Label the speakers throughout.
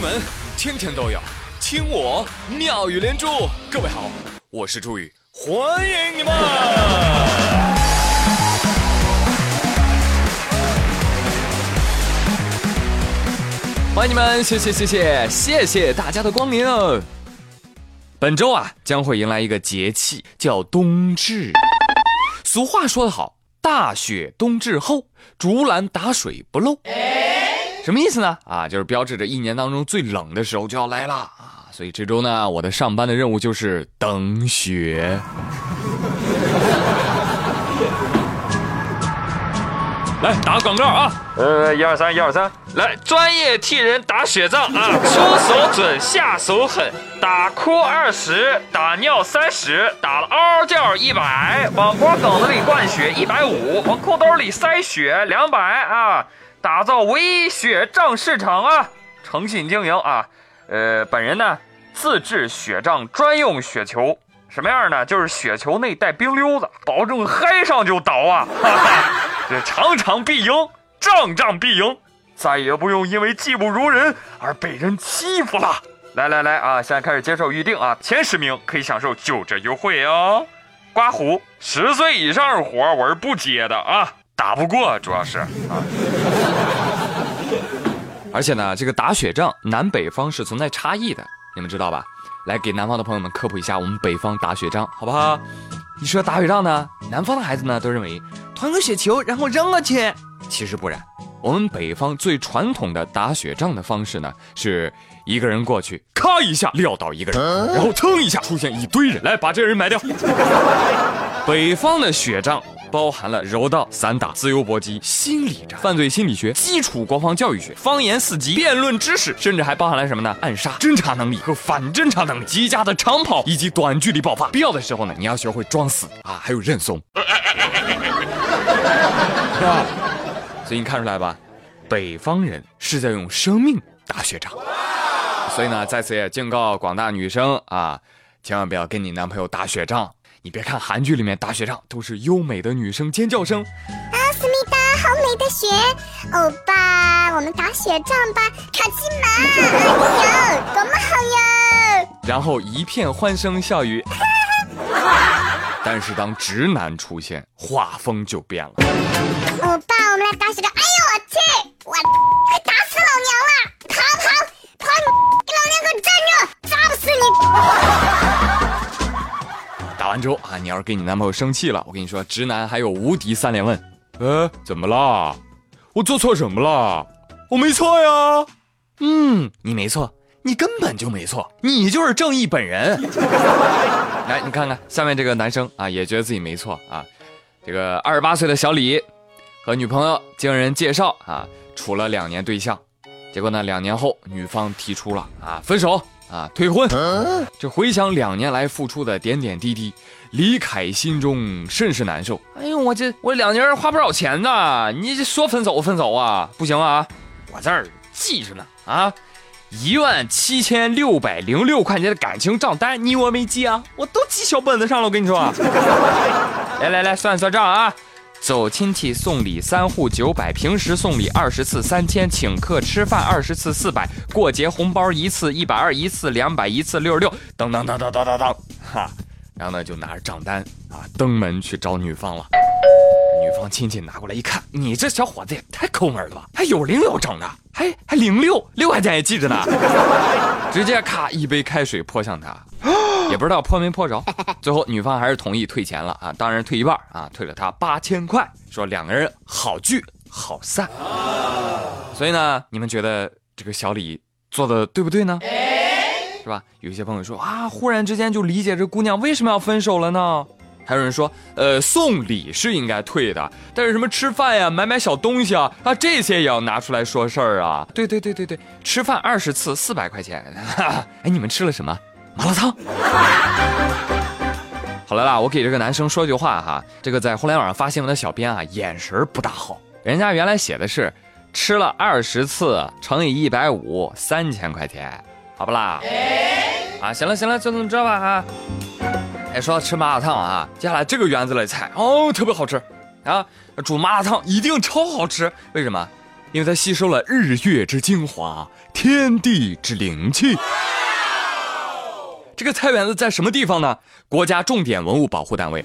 Speaker 1: 门天天都有听我妙语连珠。各位好，我是朱宇，欢迎你们！欢迎你们，谢谢谢谢谢谢大家的光临。本周啊，将会迎来一个节气，叫冬至。俗话说得好，大雪冬至后，竹篮打水不漏。什么意思呢？啊，就是标志着一年当中最冷的时候就要来了啊！所以这周呢，我的上班的任务就是等雪。来打个广告啊！呃，一二三，一二三，来，专业替人打雪仗啊！出手准，下手狠，打哭二十，打尿三十，打了嗷嗷叫一百，往瓜梗子里灌血一百五，往裤兜里塞血两百啊！打造唯一雪仗市场啊，诚信经营啊。呃，本人呢自制雪仗专用雪球，什么样呢？就是雪球内带冰溜子，保证嗨上就倒啊！这场场必赢，仗仗必赢，再也不用因为技不如人而被人欺负了。来来来啊，现在开始接受预定啊，前十名可以享受九折优惠哦。刮胡，十岁以上活我是不接的啊。打不过，主要是啊。而且呢，这个打雪仗南北方是存在差异的，你们知道吧？来给南方的朋友们科普一下，我们北方打雪仗好不好？你说打雪仗呢，南方的孩子呢都认为团个雪球然后扔过去，其实不然。我们北方最传统的打雪仗的方式呢，是一个人过去，咔一下撂倒一个人，然后噌一下出现一堆人来把这个人埋掉。北方的雪仗。包含了柔道、散打、自由搏击、心理战、犯罪心理学、基础国防教育学、方言四级、辩论知识，甚至还包含了什么呢？暗杀、侦查能力和反侦查能力、极佳的长跑以及短距离爆发。必要的时候呢，你要学会装死啊，还有认怂。所以你看出来吧，北方人是在用生命打雪仗。所以呢，在此也警告广大女生啊，千万不要跟你男朋友打雪仗。你别看韩剧里面打雪仗都是优美的女生尖叫声
Speaker 2: 啊，思密达，好美的雪，欧巴，我们打雪仗吧，卡其马，哎呦，多么好呀！
Speaker 1: 然后一片欢声笑语。但是当直男出现，画风就变了。
Speaker 2: 欧巴，我们来打雪仗，哎呦我去，我快打死老娘了！
Speaker 1: 打完之后啊，你要是跟你男朋友生气了，我跟你说，直男还有无敌三连问。呃，怎么啦？我做错什么了？我没错呀。嗯，你没错，你根本就没错，你就是正义本人。来，你看看下面这个男生啊，也觉得自己没错啊。这个二十八岁的小李和女朋友经人介绍啊，处了两年对象，结果呢，两年后女方提出了啊分手。啊，退婚！这回想两年来付出的点点滴滴，李凯心中甚是难受。哎呦，我这我两年花不少钱呢，你这说分手分手啊，不行啊！我这儿记着呢啊，一万七千六百零六块钱的感情账单，你我没记啊？我都记小本子上了，我跟你说。来来来，算算账啊！走亲戚送礼三户九百，平时送礼二十次三千，请客吃饭二十次四百，过节红包一次一百二，一次两百，一次六十六，噔噔噔噔噔噔噔，哈，然后呢就拿着账单啊登门去找女方了。女方亲戚拿过来一看，你这小伙子也太抠门了吧，还有零有整的，还还零六六块钱也记着呢，直接咔一杯开水泼向他。也不知道泼没泼着，最后女方还是同意退钱了啊，当然退一半啊，退了他八千块，说两个人好聚好散。所以呢，你们觉得这个小李做的对不对呢？是吧？有些朋友说啊，忽然之间就理解这姑娘为什么要分手了呢？还有人说，呃，送礼是应该退的，但是什么吃饭呀、买买小东西啊啊这些也要拿出来说事儿啊？对对对对对，吃饭二十次四百块钱，哎，你们吃了什么？麻辣烫。好了啦，我给这个男生说句话哈，这个在互联网上发新闻的小编啊，眼神不大好。人家原来写的是吃了二十次乘以一百五，三千块钱，好不啦？啊，行了行了，就这么着吧哈。哎，说到吃麻辣烫啊，接下来这个园子的菜哦，特别好吃啊，煮麻辣烫一定超好吃。为什么？因为它吸收了日月之精华，天地之灵气。这个菜园子在什么地方呢？国家重点文物保护单位。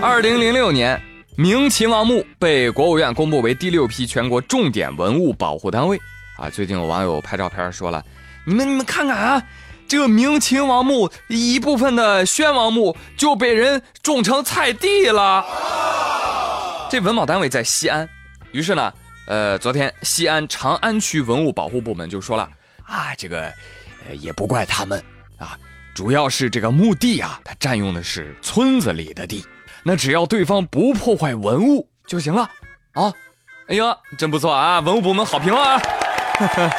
Speaker 1: 二零零六年，明秦王墓被国务院公布为第六批全国重点文物保护单位。啊，最近有网友拍照片说了，你们你们看看啊，这个明秦王墓一部分的宣王墓就被人种成菜地了。这文保单位在西安，于是呢，呃，昨天西安长安区文物保护部门就说了，啊，这个，呃，也不怪他们啊，主要是这个墓地啊，它占用的是村子里的地。那只要对方不破坏文物就行了啊！哎呀，真不错啊！文物部门好评啊！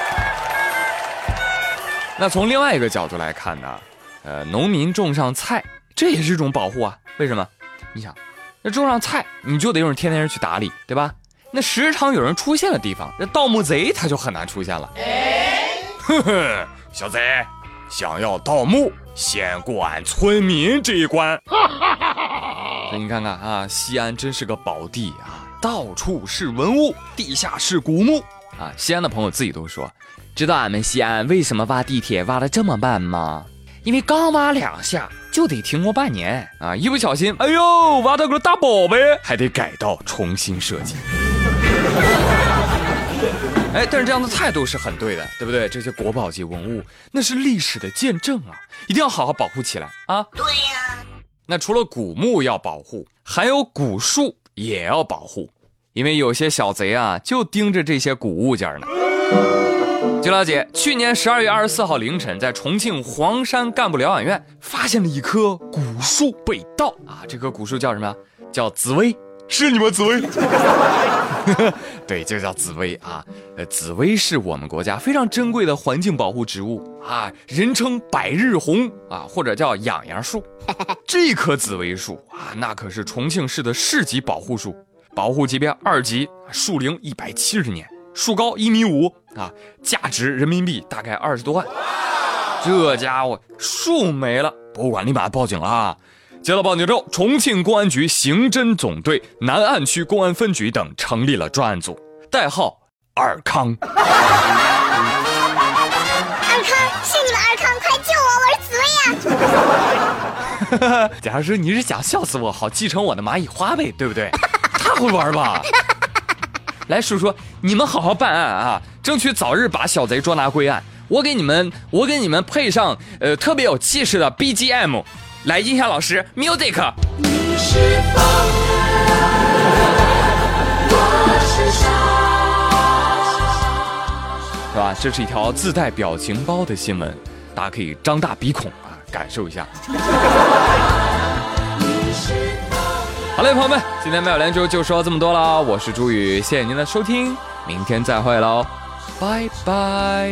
Speaker 1: 那从另外一个角度来看呢，呃，农民种上菜，这也是一种保护啊。为什么？你想，那种上菜，你就得用天天人去打理，对吧？那时常有人出现的地方，那盗墓贼他就很难出现了。哼哼，小贼，想要盗墓，先过俺村民这一关。那 你看看啊，西安真是个宝地啊，到处是文物，地下室古墓啊。西安的朋友自己都说，知道俺们西安为什么挖地铁挖的这么慢吗？因为刚挖两下就得停工半年啊，一不小心，哎呦，挖到个大宝贝，还得改道重新设计。哎，但是这样的态度是很对的，对不对？这些国宝级文物那是历史的见证啊，一定要好好保护起来啊。
Speaker 2: 对呀。
Speaker 1: 那除了古墓要保护，还有古树也要保护，因为有些小贼啊就盯着这些古物件呢。据了解，去年十二月二十四号凌晨，在重庆黄山干部疗养院发现了一棵古树被盗啊！这棵古树叫什么？叫紫薇。是你们紫薇？对，就叫紫薇啊。呃，紫薇是我们国家非常珍贵的环境保护植物啊，人称百日红啊，或者叫痒痒树。这棵紫薇树啊，那可是重庆市的市级保护树，保护级别二级，树龄一百七十年，树高一米五啊，价值人民币大概二十多万。这家伙树没了，博物馆立马报警了啊！接到报警之后，重庆公安局刑侦总队南岸区公安分局等成立了专案组，代号“尔康”。尔
Speaker 2: 康，是你们尔康，快救我！我是紫薇
Speaker 1: 呀！假如说你是想笑死我，好继承我的蚂蚁花呗，对不对？他会玩吧！来，叔叔，你们好好办案啊，争取早日把小贼捉拿归案。我给你们，我给你们配上呃特别有气势的 BGM。来，音响老师，music。是吧？这是一条自带表情包的新闻，大家可以张大鼻孔啊，感受一下。好嘞，朋友们，今天妙连珠就说这么多了，我是朱宇，谢谢您的收听，明天再会喽，拜拜。